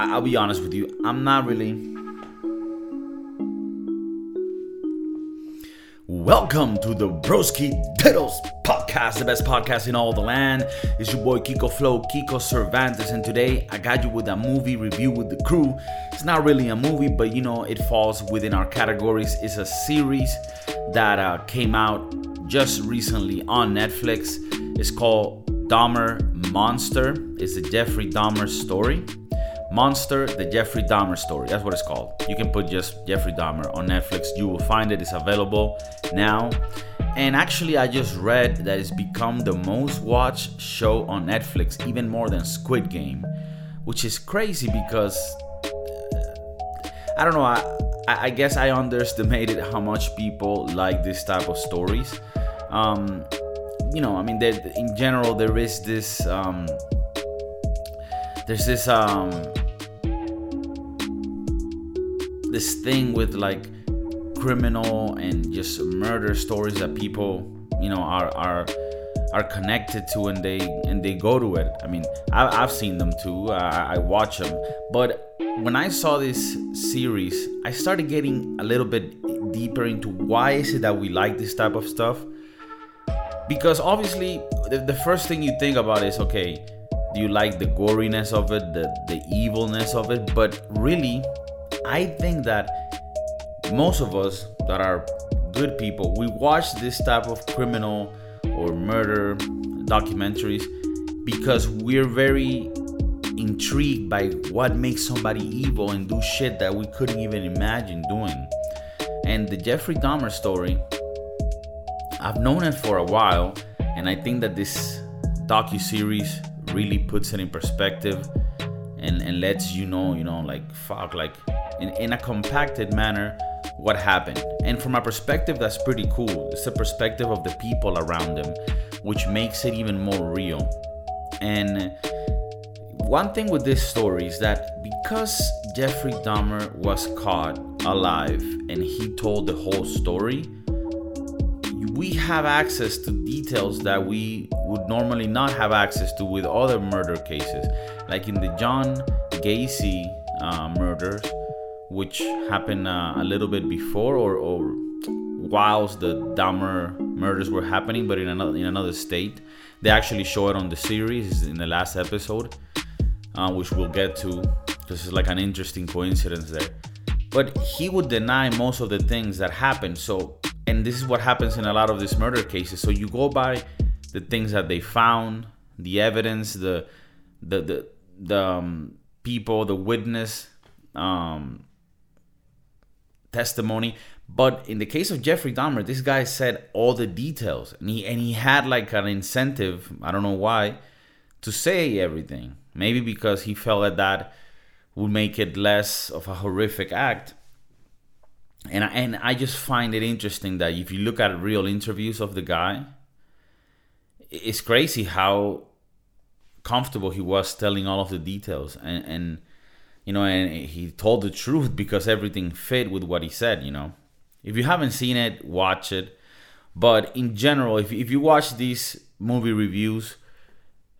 I'll be honest with you, I'm not really. Welcome to the Broski Diddles podcast, the best podcast in all the land. It's your boy Kiko Flow, Kiko Cervantes, and today I got you with a movie review with the crew. It's not really a movie, but you know, it falls within our categories. It's a series that uh, came out just recently on Netflix. It's called Dahmer Monster. It's a Jeffrey Dahmer story. Monster, the Jeffrey Dahmer story. That's what it's called. You can put just Jeffrey Dahmer on Netflix. You will find it. It's available now. And actually, I just read that it's become the most watched show on Netflix, even more than Squid Game, which is crazy because I don't know. I, I guess I underestimated how much people like this type of stories. Um, you know, I mean, in general, there is this. Um, there's this um this thing with like criminal and just murder stories that people you know are are are connected to and they and they go to it. I mean I, have seen them too. I, I watch them but when i saw this series i started getting a little bit deeper into why is it that we like this type of stuff? Because obviously the, the first thing you think about is okay you like the goriness of it the the evilness of it but really i think that most of us that are good people we watch this type of criminal or murder documentaries because we're very intrigued by what makes somebody evil and do shit that we couldn't even imagine doing. And the jeffrey dahmer story i've known it for a while and i think that this docu-series really puts it in perspective and, and lets you know, you know, like fuck, like in, in a compacted manner what happened. And from a perspective that's pretty cool. It's the perspective of the people around them, which makes it even more real. And one thing with this story is that because Jeffrey Dahmer was caught alive and he told the whole story, we have access to details that we would normally not have access to with other murder cases, like in the John Gacy uh, murders, which happened uh, a little bit before or, or whilst the Dahmer murders were happening, but in another in another state. They actually show it on the series in the last episode, uh, which we'll get to because it's like an interesting coincidence there. But he would deny most of the things that happened. So and this is what happens in a lot of these murder cases so you go by the things that they found the evidence the the the, the um, people the witness um, testimony. But in the case of Jeffrey Dahmer this guy said all the details and he and he had like an incentive I don't know why to say everything. Maybe because he felt that that would make it less of a horrific act. And I, and I just find it interesting that if you look at real interviews of the guy, it's crazy how comfortable he was telling all of the details and, and you know and he told the truth because everything fit with what he said you know if you haven't seen it watch it but in general if, if you watch these movie reviews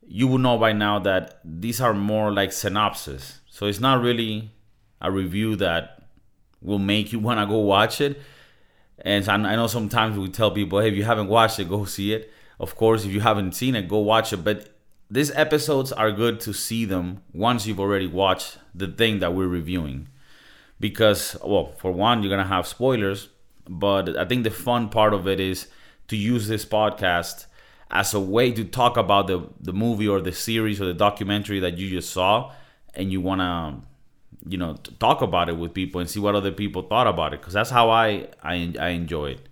you will know by now that these are more like synopsis so it's not really a review that will make you want to go watch it. And I know sometimes we tell people, hey, if you haven't watched it, go see it. Of course, if you haven't seen it, go watch it. But these episodes are good to see them once you've already watched the thing that we're reviewing. Because, well, for one, you're going to have spoilers. But I think the fun part of it is to use this podcast as a way to talk about the, the movie or the series or the documentary that you just saw and you want to you know talk about it with people and see what other people thought about it because that's how I I, I enjoy it.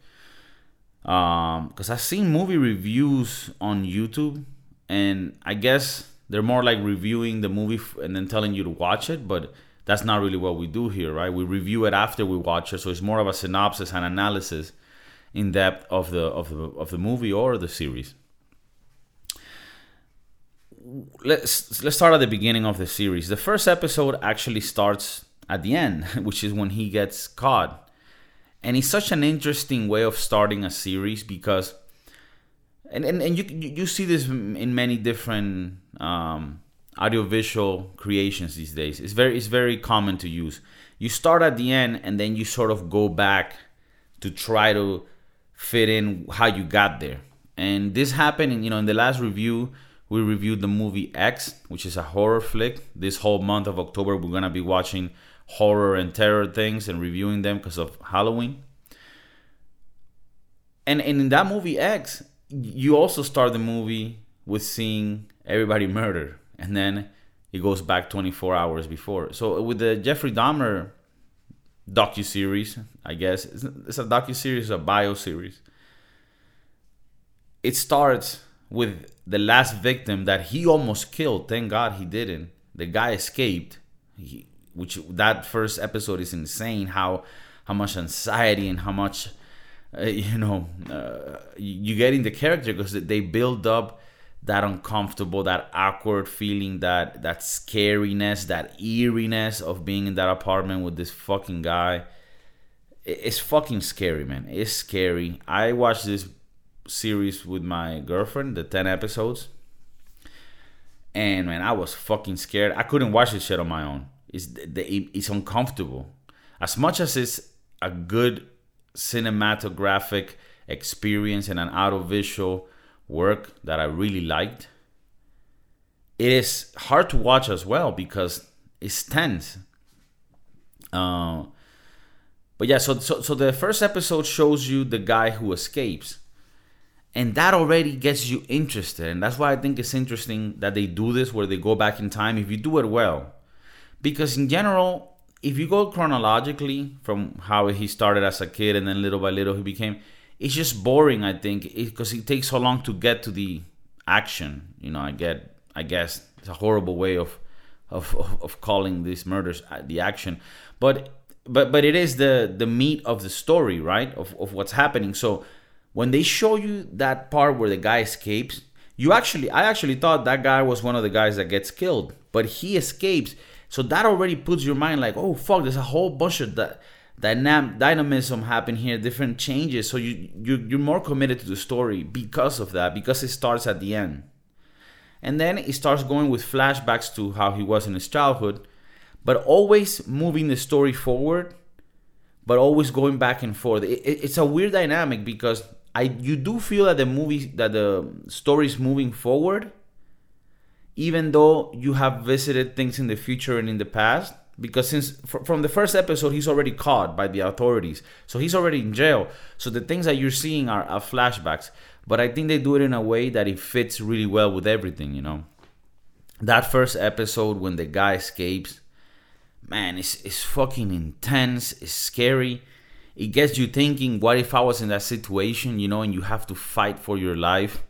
Um, because I've seen movie reviews on YouTube, and I guess they're more like reviewing the movie and then telling you to watch it, but that's not really what we do here, right? We review it after we watch it, so it's more of a synopsis and analysis in depth of the of the of the movie or the series let's let's start at the beginning of the series. The first episode actually starts at the end, which is when he gets caught. And it's such an interesting way of starting a series because and and, and you you see this in many different um, audiovisual creations these days. It's very it's very common to use. You start at the end and then you sort of go back to try to fit in how you got there. And this happened, you know, in the last review, we reviewed the movie X, which is a horror flick. This whole month of October, we're gonna be watching horror and terror things and reviewing them because of Halloween. And, and in that movie X, you also start the movie with seeing everybody murdered, and then it goes back 24 hours before. So with the Jeffrey Dahmer docu series, I guess it's a docu series, a bio series. It starts with the last victim that he almost killed. Thank God he didn't. The guy escaped. He, which that first episode is insane. How how much anxiety and how much uh, you know uh, you get in the character because they build up that uncomfortable, that awkward feeling, that that scariness, that eeriness of being in that apartment with this fucking guy. It's fucking scary, man. It's scary. I watched this series with my girlfriend, the 10 episodes. And man, I was fucking scared. I couldn't watch this shit on my own. It's it's uncomfortable. As much as it's a good cinematographic experience and an audiovisual work that I really liked. It is hard to watch as well because it's tense. Uh, but yeah, so, so so the first episode shows you the guy who escapes, and that already gets you interested, and that's why I think it's interesting that they do this where they go back in time if you do it well, because in general, if you go chronologically from how he started as a kid and then little by little he became, it's just boring. I think because it, it, takes so long to get to the action. You know, I get, I guess it's a horrible way of of of, calling these murders uh, the action, but but but it is the the meat of the story, right? Of of what's happening. So when they show you that part where the guy escapes, you actually I actually thought that guy was one of the guys that gets killed, but he escapes. So that already puts your mind like, oh fuck, there's a whole bunch of that dynam- dynamism happen here, different changes. So you, you you're more committed to the story because of that, because it starts at the end, and then it starts going with flashbacks to how he was in his childhood, but always moving the story forward, but always going back and forth. It, it, it's a weird dynamic because I you do feel that the movie that the story is moving forward, even though you have visited things in the future and in the past because since from the first episode he's already caught by the authorities. So he's already in jail. So the things that you're seeing are, are, flashbacks. But i think they do it in a way that it fits really well with everything you know? That first episode when the guy escapes man it's, it's fucking intense. It's scary. It gets you thinking what if i was in that situation you know and you have to fight for your life?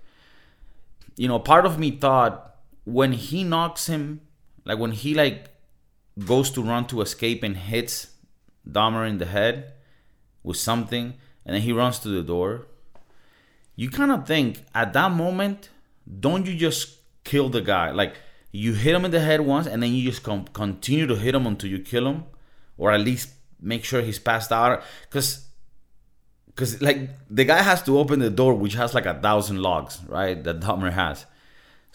You know part of me thought when he knocks him like when he like goes to run to escape and hits Dahmer in the head with something, and then he runs to the door. You kind of think at that moment, don't you just kill the guy? Like you hit him in the head once, and then you just com- continue to hit him until you kill him, or at least make sure he's passed out. Because, because like the guy has to open the door, which has like a thousand logs, right? That Dahmer has.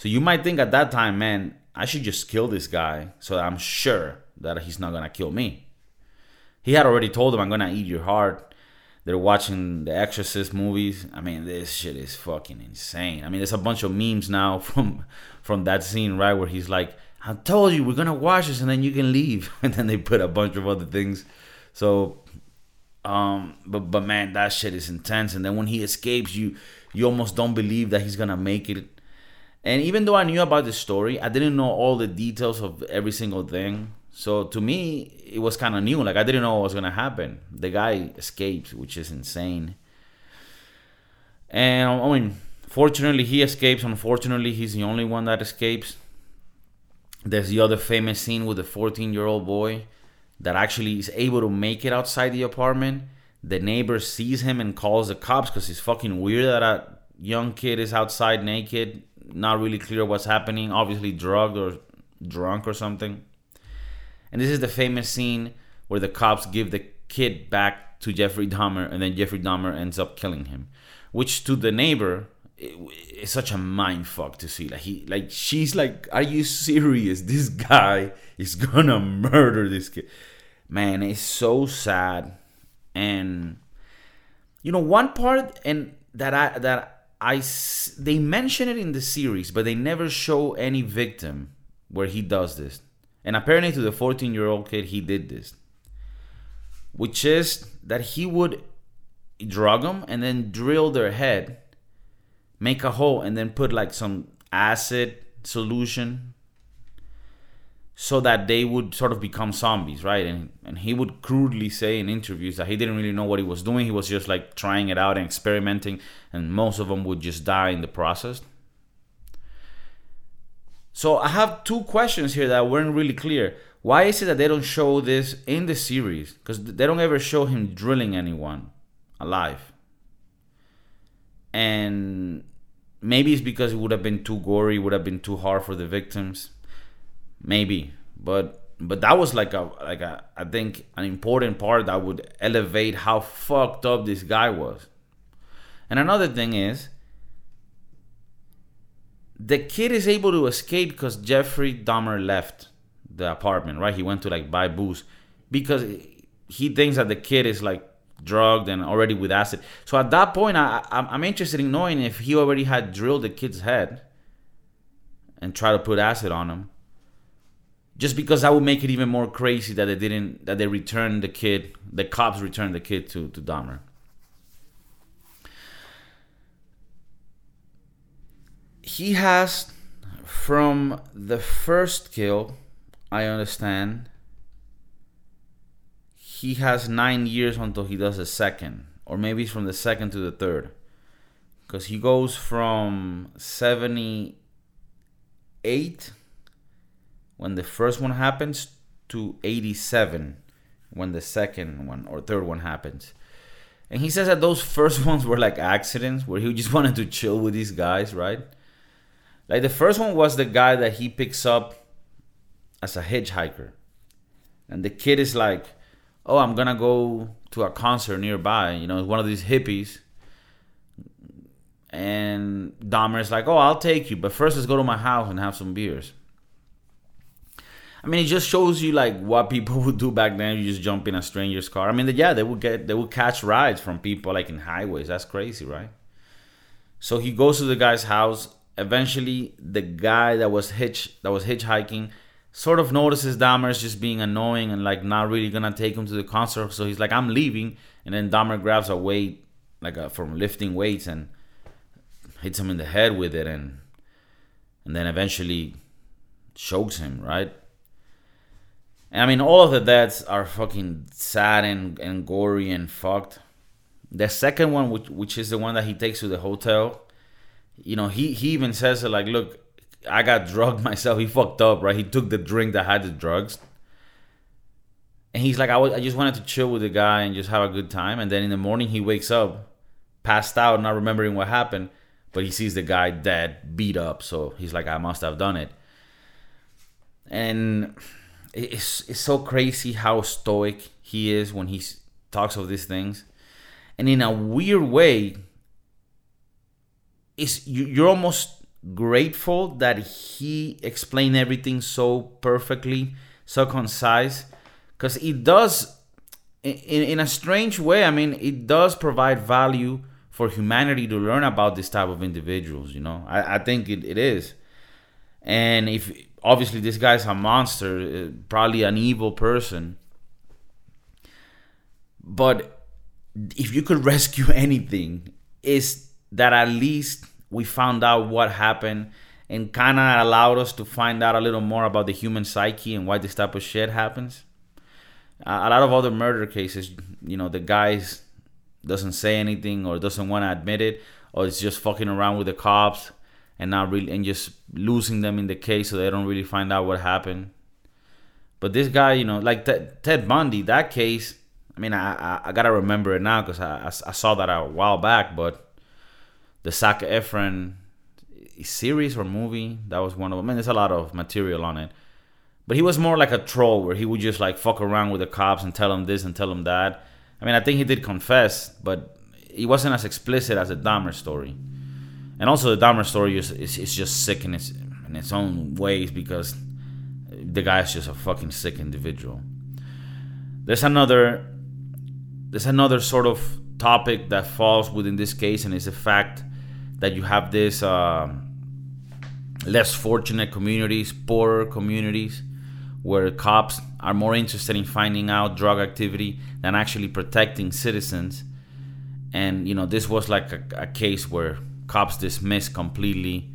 So you might think at that time, man, I should just kill this guy so I'm sure that he's not gonna kill me. He had already told him, I'm gonna eat your heart. They're watching the Exorcist movies. I mean, this shit is fucking insane. I mean, there's a bunch of memes now from from that scene, right, where he's like, I told you we're gonna watch this and then you can leave. And then they put a bunch of other things. So um but but man, that shit is intense. And then when he escapes, you you almost don't believe that he's gonna make it and even though I knew about the story, I didn't know all the details of every single thing. So to me, it was kind of new. Like I didn't know what was gonna happen. The guy escapes, which is insane. And I mean, fortunately, he escapes. Unfortunately, he's the only one that escapes. There's the other famous scene with the 14 year old boy that actually is able to make it outside the apartment. The neighbor sees him and calls the cops because it's fucking weird that a young kid is outside naked not really clear what's happening, obviously drugged or drunk or something. And this is the famous scene where the cops give the kid back to Jeffrey Dahmer and then Jeffrey Dahmer ends up killing him, which to the neighbor it, it's such a mind fuck to see. Like he, like she's like, "Are you serious? This guy is gonna murder this kid." Man, it's so sad, and you know one part and that I that I they mention it in the series, but they never show any victim where he does this. And apparently, to the 14 year old kid, he did this, which is that he would drug them and then drill their head, make a hole, and then put like some acid solution so that they would sort of become zombies, right? And and he would crudely say in interviews that he didn't really know what he was doing. He was just like trying it out and experimenting, and most of them would just die in the process. So I have two questions here that weren't really clear. Why is it that they don't show this in the series? Because they don't ever show him drilling anyone alive. And maybe it's because it would have been too gory, would have been too hard for the victims. Maybe, but but that was like a like a I think an important part that would elevate how fucked up this guy was. And another thing is the kid is able to escape because Jeffrey Dahmer left the apartment, right? He went to like buy booze because he thinks that the kid is like drugged and already with acid. So at that point, I, I'm interested in knowing if he already had drilled the kid's head and try to put acid on him. Just because that would make it even more crazy that they didn't that they returned the kid, the cops returned the kid to to Dahmer. He has from the first kill, I understand, he has nine years until he does the second, or maybe it's from the second to the third, because he goes from seventy-eight when the first one happens to eighty-seven when the second one or third one happens. And he says that those first ones were like accidents where he just wanted to chill with these guys, right? Like the first one was the guy that he picks up as a hitchhiker. And the kid is like, oh, I'm gonna go to a concert nearby. You know, one of these hippies. And Dahmer's like, oh, I'll take you, but first let's go to my house and have some beers. I mean, it just shows you like what people would do back then. You just jump in a stranger's car. I mean, yeah, they would get they would catch rides from people like in highways. That's crazy, right? So he goes to the guy's house. Eventually, the guy that was hitch that was hitchhiking sort of notices Dahmer's just being annoying and like not really gonna take him to the concert. So he's like, I'm leaving. And then Dahmer grabs a weight, like a, from lifting weights, and hits him in the head with it, and and then eventually chokes him, right? I mean, all of the deaths are fucking sad and, and gory and fucked. The second one, which which is the one that he takes to the hotel, you know, he he even says it like, look, I got drugged myself. He fucked up, right? He took the drink that had the drugs. And he's like, I, was, I just wanted to chill with the guy and just have a good time. And then in the morning, he wakes up, passed out, not remembering what happened. But he sees the guy dead, beat up. So he's like, I must have done it. And it's, it's so crazy how stoic he is when he talks of these things. And in a weird way, it's, you're almost grateful that he explained everything so perfectly, so concise, because it does, in, in a strange way, I mean, it does provide value for humanity to learn about this type of individuals, you know? I, I think it, it is. And if obviously this guy's a monster, uh, probably an evil person, but if you could rescue anything, is that at least we found out what happened and kind of allowed us to find out a little more about the human psyche and why this type of shit happens. a lot of other murder cases, you know, the guys doesn't say anything or doesn't want to admit it, or it's just fucking around with the cops and not really and just losing them in the case so they don't really find out what happened. But this guy, you know, like Ted Bundy, that case. I mean, I I, I gotta remember it now because I, I I saw that a while back, but the Zac Efron series or movie. That was one of them. I mean, there's a lot of material on it. But he was more like a troll where he would just like fuck around with the cops and tell them this and tell them that. I mean, I think he did confess, but he wasn't as explicit as the Dahmer story. And also, the Dahmer story is, is, is just sick in its in its own ways because the guy is just a fucking sick individual. There's another there's another sort of topic that falls within this case, and it's the fact that you have this uh, less fortunate communities, poorer communities, where cops are more interested in finding out drug activity than actually protecting citizens. And you know, this was like a, a case where cops dismissed completely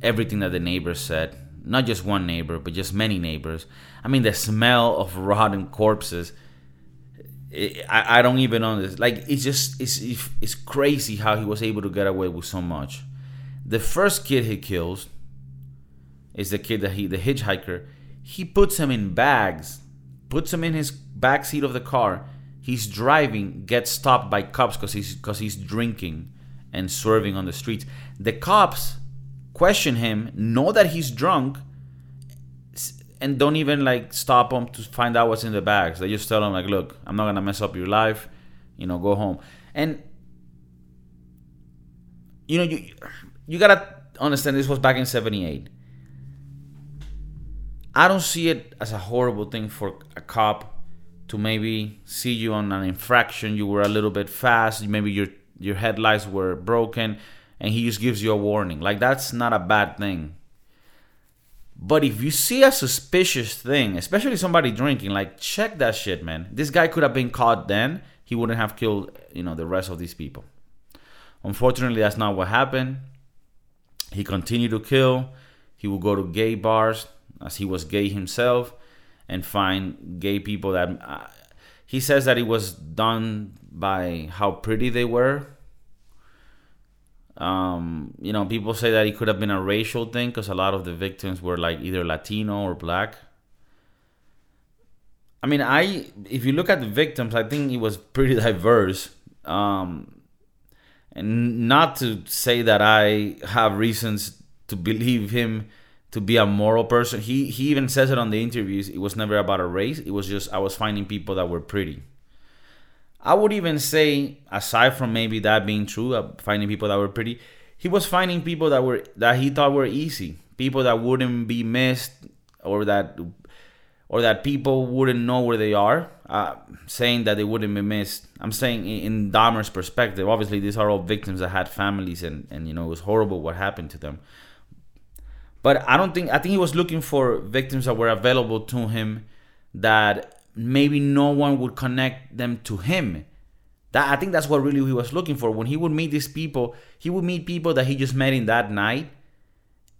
everything that the neighbors said. Not just one neighbor, but just many neighbors. I mean, the smell of rotten corpses. I, I don't even know this. Like, it's just it's it's crazy how he was able to get away with so much. The first kid he kills is the kid that he the hitchhiker. He puts him in bags, puts him in his back seat of the car. He's driving, gets stopped by cops because he's because he's drinking and swerving on the streets. The cops question him, know that he's drunk, and don't even like stop him to find out what's in the bags. They just tell him like, "Look, I'm not gonna mess up your life. You know, go home." And you know, you you gotta understand this was back in '78. I don't see it as a horrible thing for a cop to maybe see you on an infraction. You were a little bit fast. Maybe your your headlights were broken, and he just gives you a warning. Like that's not a bad thing. But if you see a suspicious thing, especially somebody drinking, like check that shit, man. This guy could have been caught then. He wouldn't have killed, you know, the rest of these people. Unfortunately, that's not what happened. He continued to kill. He would go to gay bars as he was gay himself, and find gay people that uh, he says that it was done by how pretty they were. Um, you know, people say that it could have been a racial thing because a lot of the victims were like either Latino or black. I mean, I if you look at the victims, I think it was pretty diverse. Um, and not to say that I have reasons to believe him to be a moral person. He he even says it on the interviews. It was never about a race. It was just I was finding people that were pretty. I would even say, aside from maybe that being true, uh, finding people that were pretty, he was finding people that were that he thought were easy, people that wouldn't be missed, or that or that people wouldn't know where they are. Uh, saying that they wouldn't be missed. I'm saying in, in Dahmer's perspective. Obviously, these are all victims that had families, and and you know it was horrible what happened to them. But I don't think I think he was looking for victims that were available to him that maybe no one would connect them to him. That I think that's what really he was looking for. When he would meet these people, he would meet people that he just met in that night.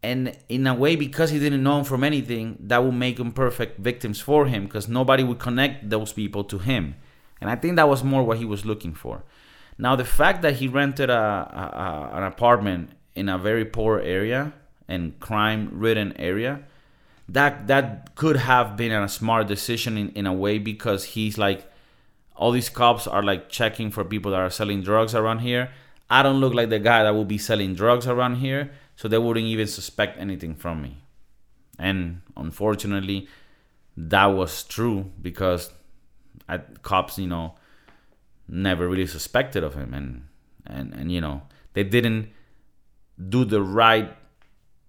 And in a way, because he didn't know him from anything, that would make them perfect victims for him because nobody would connect those people to him. And I think that was more what he was looking for. Now, the fact that he rented a, a, a an apartment in a very poor area and crime ridden area that that could have been a smart decision in, in a way because he's like all these cops are like checking for people that are selling drugs around here. I don't look like the guy that will be selling drugs around here so they wouldn't even suspect anything from me. And unfortunately that was true because I, cops you know never really suspected of him. And and and you know they didn't do the right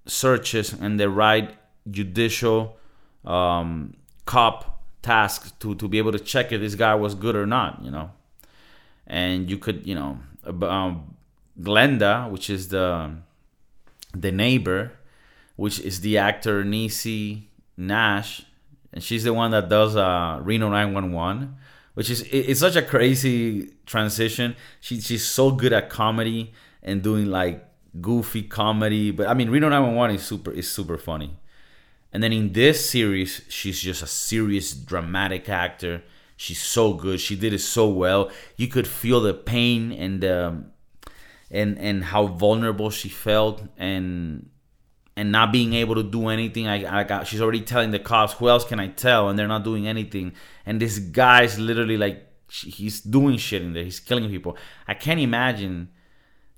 searches and the right judicial um, cop tasks to, to be able to check if this guy was good or not, you know. And you could, you know, um, Glenda, which is the the neighbor, which is the actor Niecy Nash, and she's the one that does uh, Reno 911, which is it's such a crazy transition. She she's so good at comedy and doing like goofy comedy. But I mean, Reno 911 is super is super funny. And then in this series, she's just a serious dramatic actor. She's so good. She did it so well. You could feel the pain and um, and and how vulnerable she felt and and not being able to do anything. I, I got, she's already telling the cops, who else can I tell? And they're not doing anything. And this guy's literally like, he's doing shit in there. He's killing people. I can't imagine,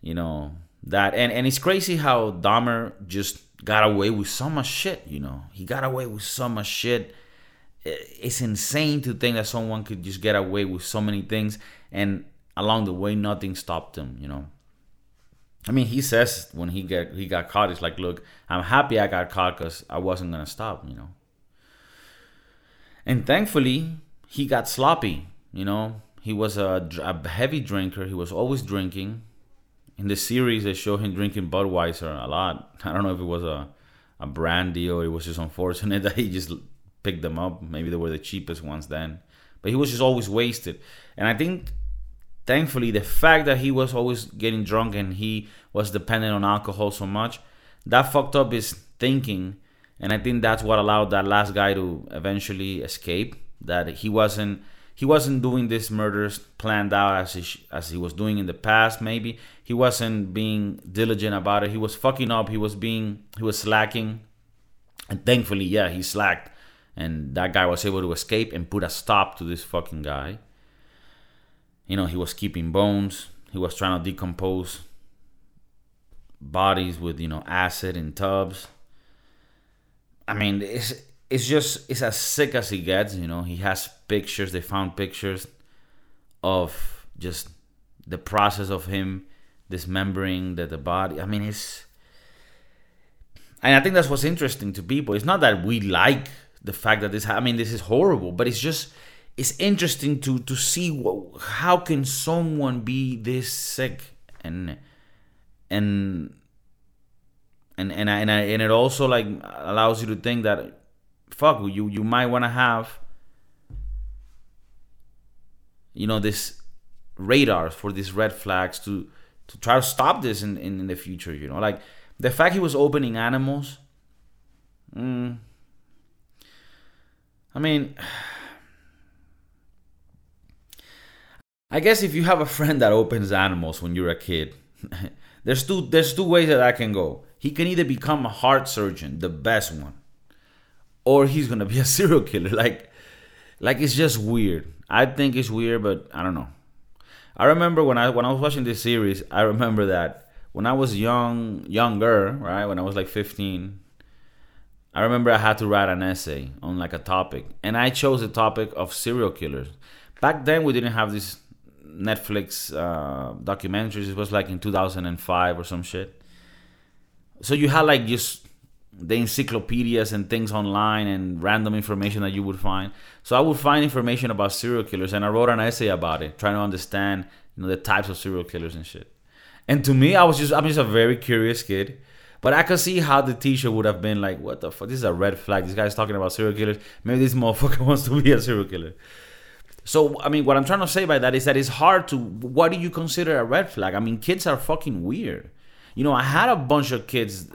you know, that and and it's crazy how Dahmer just got away with so much shit. You know, he got away with so much shit. It's insane to think that someone could just get away with so many things, and along the way, nothing stopped him. You know, I mean, he says when he get he got caught, it's like, look, I'm happy I got caught because I wasn't gonna stop, you know. And thankfully, he got sloppy. You know, he was a, a heavy drinker. He was always drinking. In the series, they show him drinking Budweiser a lot. I don't know if it was a a brand deal or it was just unfortunate that he just picked them up. Maybe they were the cheapest ones then. But he was just always wasted. And I think thankfully the fact that he was always getting drunk and he was dependent on alcohol so much that fucked up his thinking and i think that's what allowed that last guy to eventually escape that he wasn't he wasn't doing these murders planned out as he, as he was doing in the past maybe. He wasn't being diligent about it. He was fucking up. He was being he was slacking. And thankfully yeah he slacked. And that guy was able to escape and put a stop to this fucking guy. You know, he was keeping bones. He was trying to decompose bodies with, you know, acid in tubs. I mean, it's it's just it's as sick as he gets, you know. He has pictures, they found pictures of just the process of him dismembering the, the body. I mean, it's and I think that's what's interesting to people. It's not that we like the fact that this I mean, this is horrible, but it's just it's interesting to to see what, how can someone be this sick and and and and and, and it also like allows you to think that fuck you you might want to have you know this radars for these red flags to to try to stop this in, in, in the future you know like the fact he was opening animals mm, i mean I guess if you have a friend that opens animals when you're a kid, there's two there's two ways that that can go. He can either become a heart surgeon, the best one, or he's gonna be a serial killer. Like, like it's just weird. I think it's weird, but I don't know. I remember when I when I was watching this series, I remember that when I was young, younger, right, when I was like 15, I remember I had to write an essay on like a topic, and I chose the topic of serial killers. Back then, we didn't have this Netflix uh, documentaries. It was like in 2005 or some shit. So you had like just the encyclopedias and things online and random information that you would find. So I would find information about serial killers and I wrote an essay about it, trying to understand you know the types of serial killers and shit. And to me, I was just I'm just a very curious kid. But I could see how the teacher would have been like, "What the fuck? This is a red flag. This guy's talking about serial killers. Maybe this motherfucker wants to be a serial killer." So I mean, what I'm trying to say by that is that it's hard to. What do you consider a red flag? I mean, kids are fucking weird. You know, I had a bunch of kids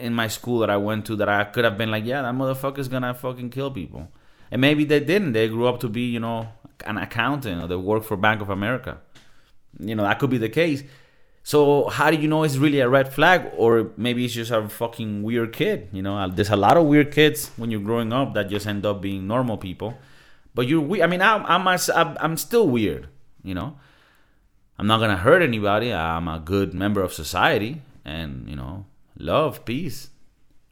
in my school that I went to that I could have been like, yeah, that motherfucker's gonna fucking kill people, and maybe they didn't. They grew up to be, you know, an accountant or they work for Bank of America. You know, that could be the case. So how do you know it's really a red flag, or maybe it's just a fucking weird kid? You know, uh, there's a lot of weird kids when you're growing up that just end up being normal people but you're weird. I mean, I'm, I'm, I'm still weird, you know. I'm not gonna hurt anybody. I'm a good member of society, and you know, love, peace.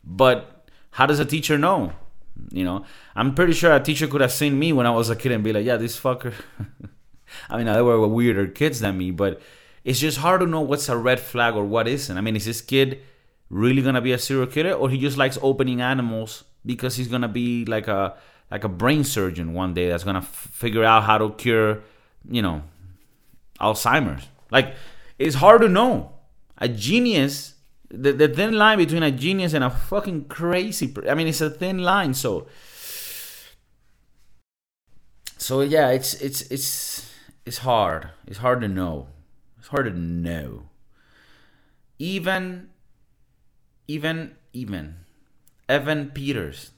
But how does a teacher know? You know, I'm pretty sure a teacher could have seen me when I was a kid and be like, "Yeah, this fucker." I mean, they were weirder kids than me, but it's just hard to know what's a red flag or what isn't. I mean, is this kid really gonna be a serial killer, or he just likes opening animals because he's gonna be like a like a brain surgeon one day that's gonna f- figure out how to cure, you know, Alzheimer's. Like it's hard to know. A genius, the, the thin line between a genius and a fucking crazy. Per- I mean, it's a thin line. So, so yeah, it's it's it's it's hard. It's hard to know. It's hard to know. Even, even, even, Evan Peters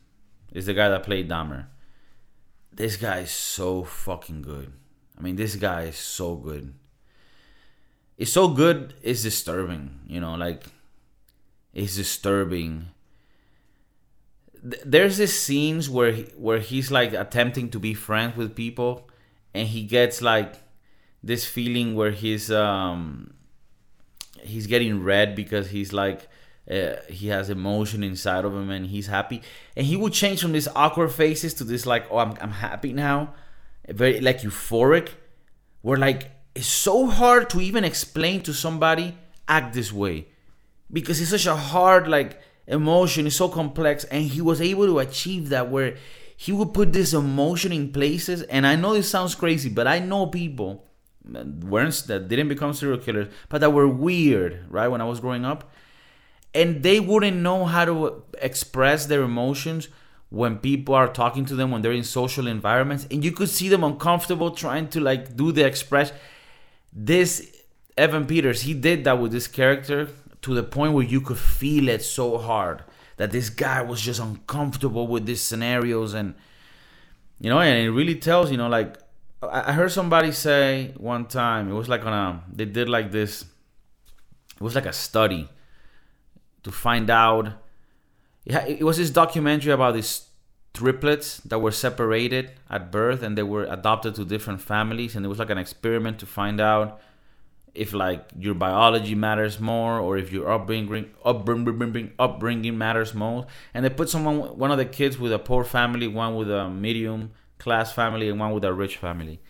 is the guy that played Dahmer. This guy is so fucking good. I mean, this guy is so good. It's so good. It's disturbing. You know, like it's disturbing. There's these scenes where he, where he's like attempting to be friends with people, and he gets like this feeling where he's um he's getting red because he's like uh, he has emotion inside of him and he's happy and he would change from these awkward faces to this like oh i'm, I'm happy now very like euphoric where like it's so hard to even explain to somebody act this way. Because it's such a hard like emotion it's so complex and he was able to achieve that where he would put this emotion in places and i know this sounds crazy but i know people uh, weren't that didn't become serial killers but that were weird right when i was growing up and they wouldn't know how to express their emotions when people are talking to them when they're in social environments and you could see them uncomfortable trying to like do the express. This evan peters he did that with this character to the point where you could feel it so hard that this guy was just uncomfortable with these scenarios. And you know and it really tells you know like i heard somebody say one time it was like on a they did like this it was like a study to find out it was this documentary about these triplets that were separated at birth and they were adopted to different families and it was like an experiment to find out if like your biology matters more or if your upbringing upbringing upbringing matters more. And they put someone one of the kids with a poor family one with a medium class family and one with a rich family.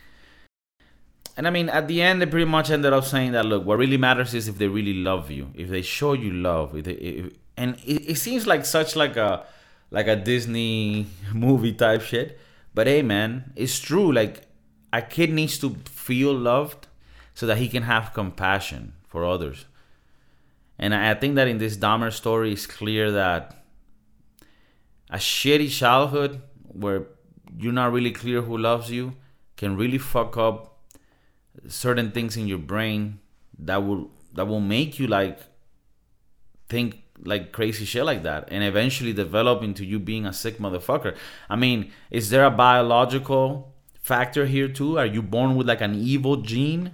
And i mean at the end they pretty much ended up saying that look what really matters is if they really love you. If they show you love if they, if, and it, it seems like such like a like a disney movie type shit but hey man it's true like a kid needs to feel loved so that he can have compassion for others. And I think that in this Dahmer story, it's clear that a shitty childhood where you're not really clear who loves you can really fuck up certain things in your brain that will that will make you like think like crazy shit like that and eventually develop into you being a sick motherfucker. I mean, is there a biological factor here too? Are you born with like an evil gene?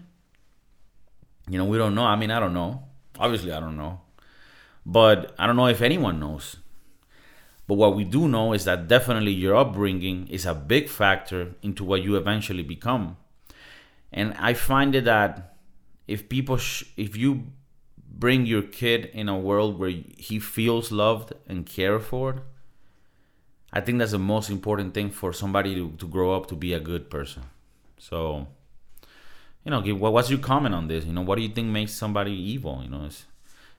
You know, we don't know. I mean, I don't know. Obviously, I don't know. But I don't know if anyone knows. But what we do know is that definitely your upbringing is a big factor into what you eventually become. And I find it that if people, sh- if you bring your kid in a world where he feels loved and cared for, I think that's the most important thing for somebody to, to grow up to be a good person. So you know, what's your comment on this? You know, what do you think makes somebody evil? You know, is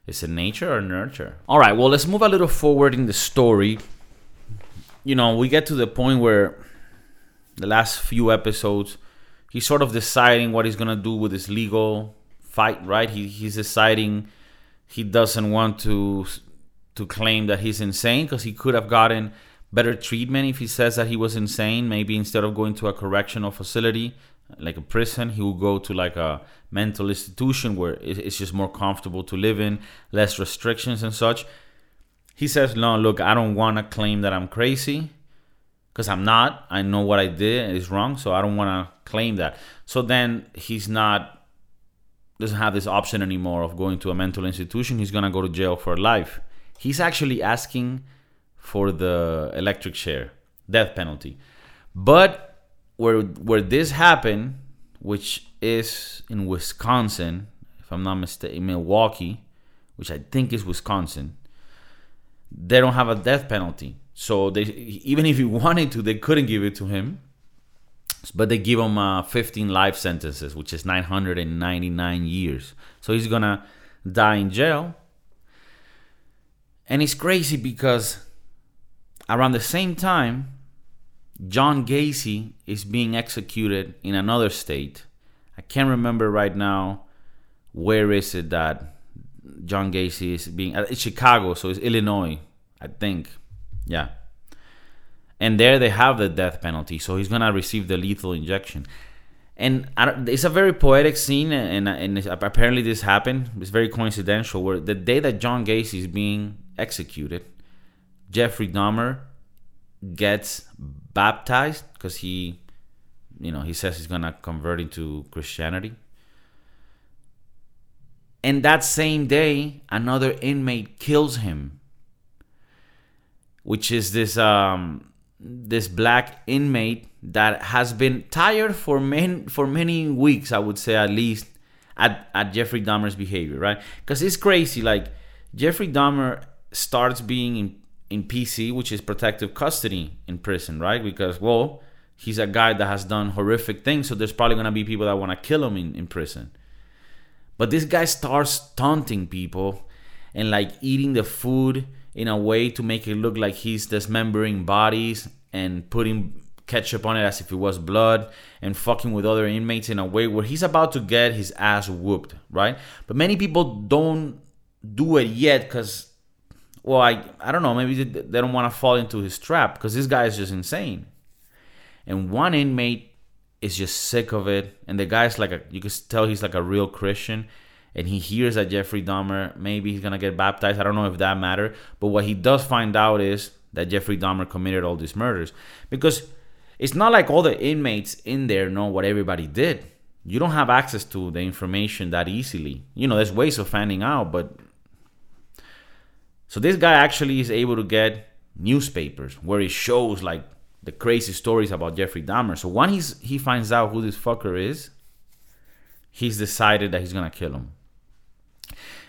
is it nature or nurture? All right, well, let's move a little forward in the story. You know, we get to the point where the last few episodes, he's sort of deciding what he's gonna do with his legal fight. Right? He he's deciding he doesn't want to to claim that he's insane because he could have gotten better treatment if he says that he was insane. Maybe instead of going to a correctional facility, like a prison he will go to like a mental institution where it's just more comfortable to live in less restrictions and such he says no look i don't want to claim that i'm crazy because i'm not i know what i did is wrong so i don't want to claim that so then he's not doesn't have this option anymore of going to a mental institution he's going to go to jail for life he's actually asking for the electric chair death penalty but where where this happened, which is in Wisconsin, if I'm not mistaken, Milwaukee, which I think is Wisconsin, they don't have a death penalty. So they even if he wanted to, they couldn't give it to him. But they give him uh, 15 life sentences, which is 999 years. So he's gonna die in jail. And it's crazy because around the same time, John Gacy is being executed in another state. I can't remember right now where is it that John Gacy is being. Uh, it's Chicago, so it's Illinois, I think. Yeah. And there they have the death penalty, so he's gonna receive the lethal injection. And it's a very poetic scene, and, and apparently this happened. It's very coincidental. Where the day that John Gacy is being executed, Jeffrey Dahmer gets baptized because he, you know, he says he's gonna convert into Christianity. And that same day, another inmate kills him, which is this um, this black inmate that has been tired for many for many weeks, I would say at least, at at Jeffrey Dahmer's behavior, right? Because it's crazy. Like Jeffrey Dahmer starts being in in PC, which is protective custody in prison, right? Because, well, he's a guy that has done horrific things, so there's probably gonna be people that wanna kill him in, in prison. But this guy starts taunting people and like eating the food in a way to make it look like he's dismembering bodies and putting ketchup on it as if it was blood and fucking with other inmates in a way where he's about to get his ass whooped, right? But many people don't do it yet because, well, I, I don't know, maybe they don't want to fall into his trap because this guy is just insane. And one inmate is just sick of it. And the guy's like, a, you can tell he's like a real Christian. And he hears that Jeffrey Dahmer, maybe he's to get baptized. I don't know if that matter. But what he does find out is that Jeffrey Dahmer committed all these murders. Because it's not like all the inmates in there know what everybody did. You don't have access to the information that easily. You know, there's ways of finding out, but so this guy actually is able to get newspapers where he shows like the crazy stories about Jeffrey Dahmer. So when he's he finds out who this fucker is, he's decided that he's gonna kill him.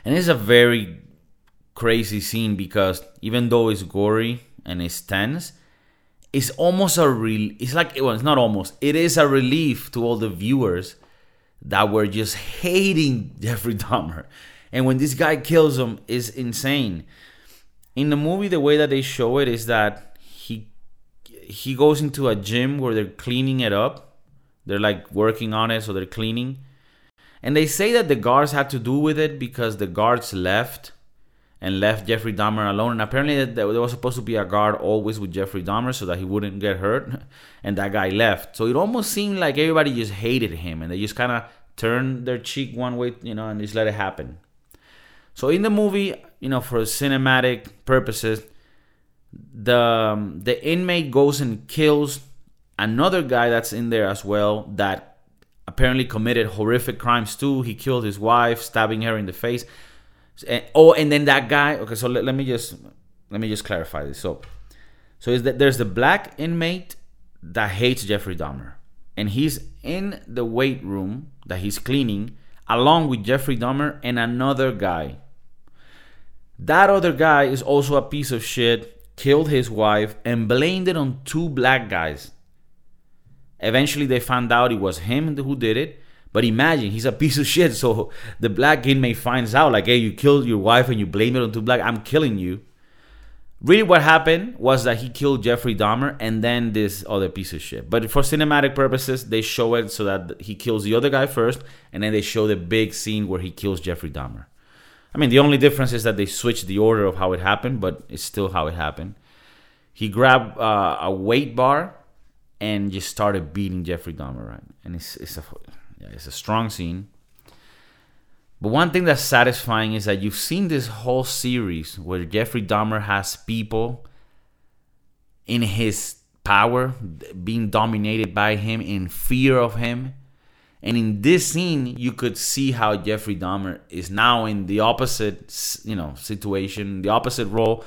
And it's a very crazy scene because even though it's gory and it's tense, it's almost a real it's like well it's not almost it is a relief to all the viewers that were just hating Jeffrey Dahmer. And when this guy kills him is insane. In the movie the way that they show it is that he he goes into a gym where they're cleaning it up. They're like working on it so they're cleaning and they say that the guards had to do with it because the guards left and left Jeffrey Dahmer alone. And apparently, there was supposed to be a guard always with Jeffrey Dahmer so that he wouldn't get hurt. And that guy left. So it almost seemed like everybody just hated him and they just kind of turned their cheek one way, you know, and just let it happen. So in the movie, you know, for cinematic purposes, the um, the inmate goes and kills another guy that's in there as well that apparently committed horrific crimes too. He killed his wife, stabbing her in the face. And, oh, and then that guy. Okay, so let, let me just let me just clarify this. So, so is that there's the black inmate that hates Jeffrey Dahmer, and he's in the weight room that he's cleaning along with Jeffrey Dahmer and another guy. That other guy is also a piece of shit, killed his wife, and blamed it on two black guys. Eventually, they found out it was him who did it, but imagine he's a piece of shit. So the black inmate finds out, like, hey, you killed your wife and you blame it on two black. I'm killing you. Really, what happened was that he killed Jeffrey Dahmer and then this other piece of shit. But for cinematic purposes, they show it so that he kills the other guy first, and then they show the big scene where he kills Jeffrey Dahmer. I mean, the only difference is that they switched the order of how it happened, but it's still how it happened. He grabbed uh, a weight bar and just started beating Jeffrey Dahmer, right? And it's, it's a yeah, it's a strong scene. But one thing that's satisfying is that you've seen this whole series where Jeffrey Dahmer has people in his power being dominated by him in fear of him. And in this scene, you could see how Jeffrey Dahmer is now in the opposite, you know, situation, the opposite role.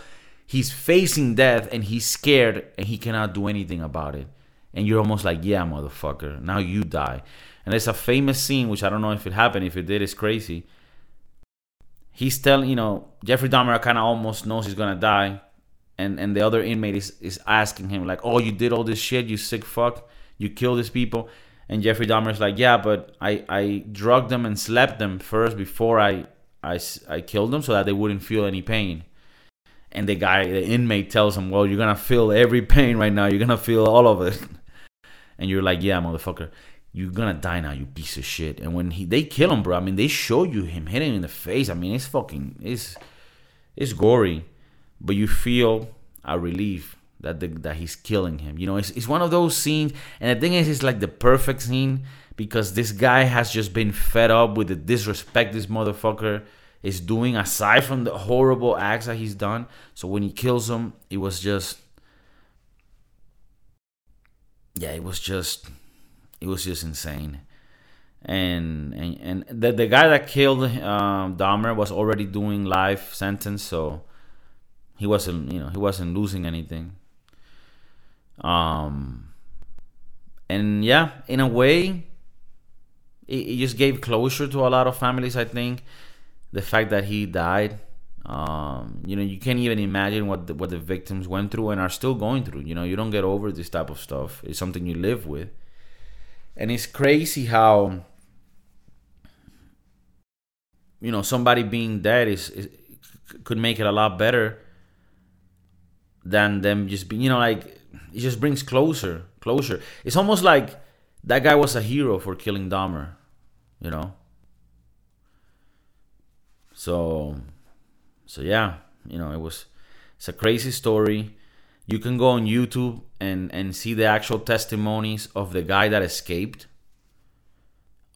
He's facing death and he's scared and he cannot do anything about it. And you're almost like, yeah, motherfucker, now you die. And there's a famous scene, which I don't know if it happened. If it did, it's crazy. He's telling, you know, Jeffrey Dahmer kind of almost knows he's gonna die, and and the other inmate is is asking him like, "Oh, you did all this shit, you sick fuck, you killed these people." And Jeffrey Dahmer's like, "Yeah, but I I drugged them and slept them first before I I I killed them so that they wouldn't feel any pain." And the guy, the inmate, tells him, "Well, you're gonna feel every pain right now. You're gonna feel all of it." And you're like, "Yeah, motherfucker." you're gonna die now, you piece of shit. And when he they kill him, bro, I mean they show you him hitting him in the face. I mean it's fucking it's it's gory, but you feel a relief that the, that he's killing him. You know, it's it's one of those scenes, and the thing is, it's like the perfect scene because this guy has just been fed up with the disrespect this motherfucker is doing aside from the horrible acts that he's done. So when he kills him, it was just yeah, it was just it was just insane. And and, and the, the guy that killed um, Dahmer was already doing life sentence, so he wasn't you know he wasn't losing anything. Um, and yeah, in a way, it, it just gave closure to a lot of families. I think the fact that he died. Um, you know, you can't even imagine what the, what the victims went through and are still going through. You know, you don't get over this type of stuff. It's something you live with. And it's crazy how you know somebody being dead is, is could make it a lot better than them just being you know like it just brings closer closure it's almost like that guy was a hero for killing Dahmer you know so so yeah you know it was it's a crazy story. You can go on youtube and and see the actual testimonies of the guy that escaped.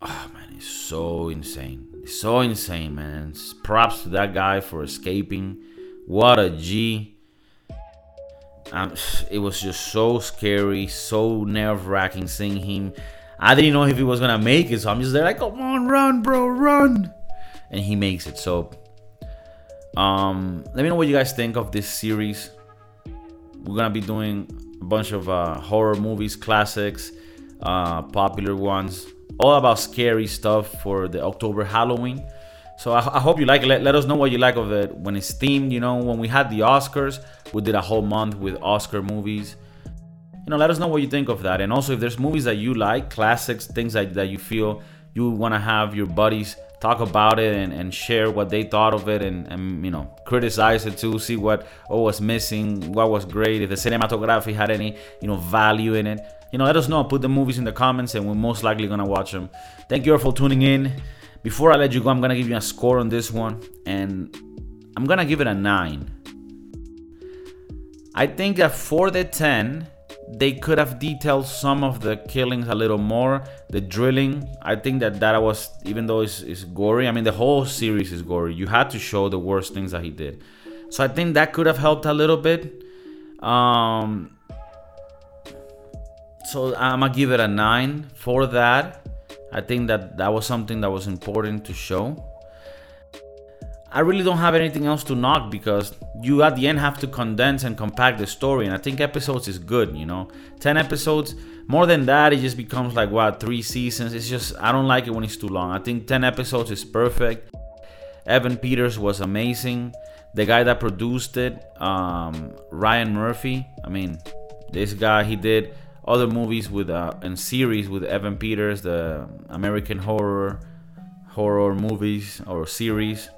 Oh man it's so insane. It's so insane man. Props to that guy for escaping. What a g. Um, it was just so scary so nerve-wracking seeing him. I didn't know if he was gonna make it so i'm just there like come on run bro run. And he makes it so um let me know what you guys think of this series we're gonna be doing a bunch of uh, horror movies classics uh, popular ones all about scary stuff for the October Halloween. So I, I hope you like it. Let, let, us know what you like of it when it's themed. You know, when we had the Oscars, we did a whole month with Oscar movies. You know, let us know what you think of that. And also, if there's movies that you like, classics, things that, that you feel you want to have your buddies talk about it and, and share what they thought of it and, and you know criticize it too see what what was missing what was great if the cinematography had any you know value in it you know, let us know. Put the movies in the comments, and we're most likely gonna watch them. Thank you all for tuning in. Before I let you go, I'm gonna give you a score on this one, and I'm gonna give it a nine. I think that for the 10, they could have detailed some of the killings a little more. The drilling, I think that that was, even though it's, it's gory, I mean, the whole series is gory. You had to show the worst things that he did. So I think that could have helped a little bit. Um, so I'm gonna give it a nine for that. I think that that was something that was important to show. I really don't have anything else to knock because you at the end have to condense and compact the story, and I think episodes is good. You know, ten episodes. More than that, it just becomes like what three seasons. It's just I don't like it when it's too long. I think ten episodes is perfect. Evan Peters was amazing. The guy that produced it, um, Ryan Murphy. I mean, this guy he did other movies with uh, and series with Evan Peters, the American horror horror movies or series.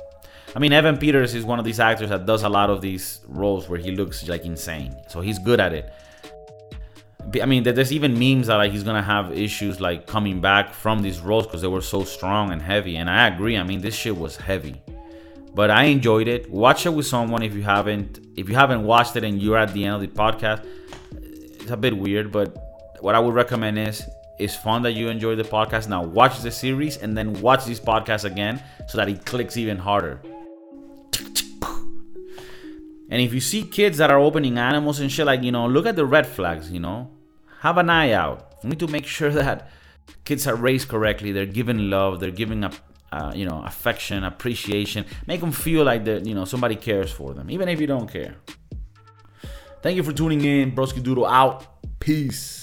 I mean, Evan Peters is one of these actors that does a lot of these roles where he looks like insane, so he's good at it. I mean, there's even memes that like he's gonna have issues like coming back from these roles because they were so strong and heavy. And I agree. I mean, this shit was heavy, but I enjoyed it. Watch it with someone if you haven't. If you haven't watched it and you're at the end of the podcast, it's a bit weird, but what I would recommend is it's fun that you enjoy the podcast. Now watch the series and then watch this podcast again so that it clicks even harder. And if you see kids that are opening animals and shit, like, you know, look at the red flags, you know, have an eye out. We need to make sure that kids are raised correctly. They're given love. They're giving up, uh, you know, affection, appreciation. Make them feel like that, you know, somebody cares for them, even if you don't care. Thank you for tuning in. Broski Doodle out. Peace.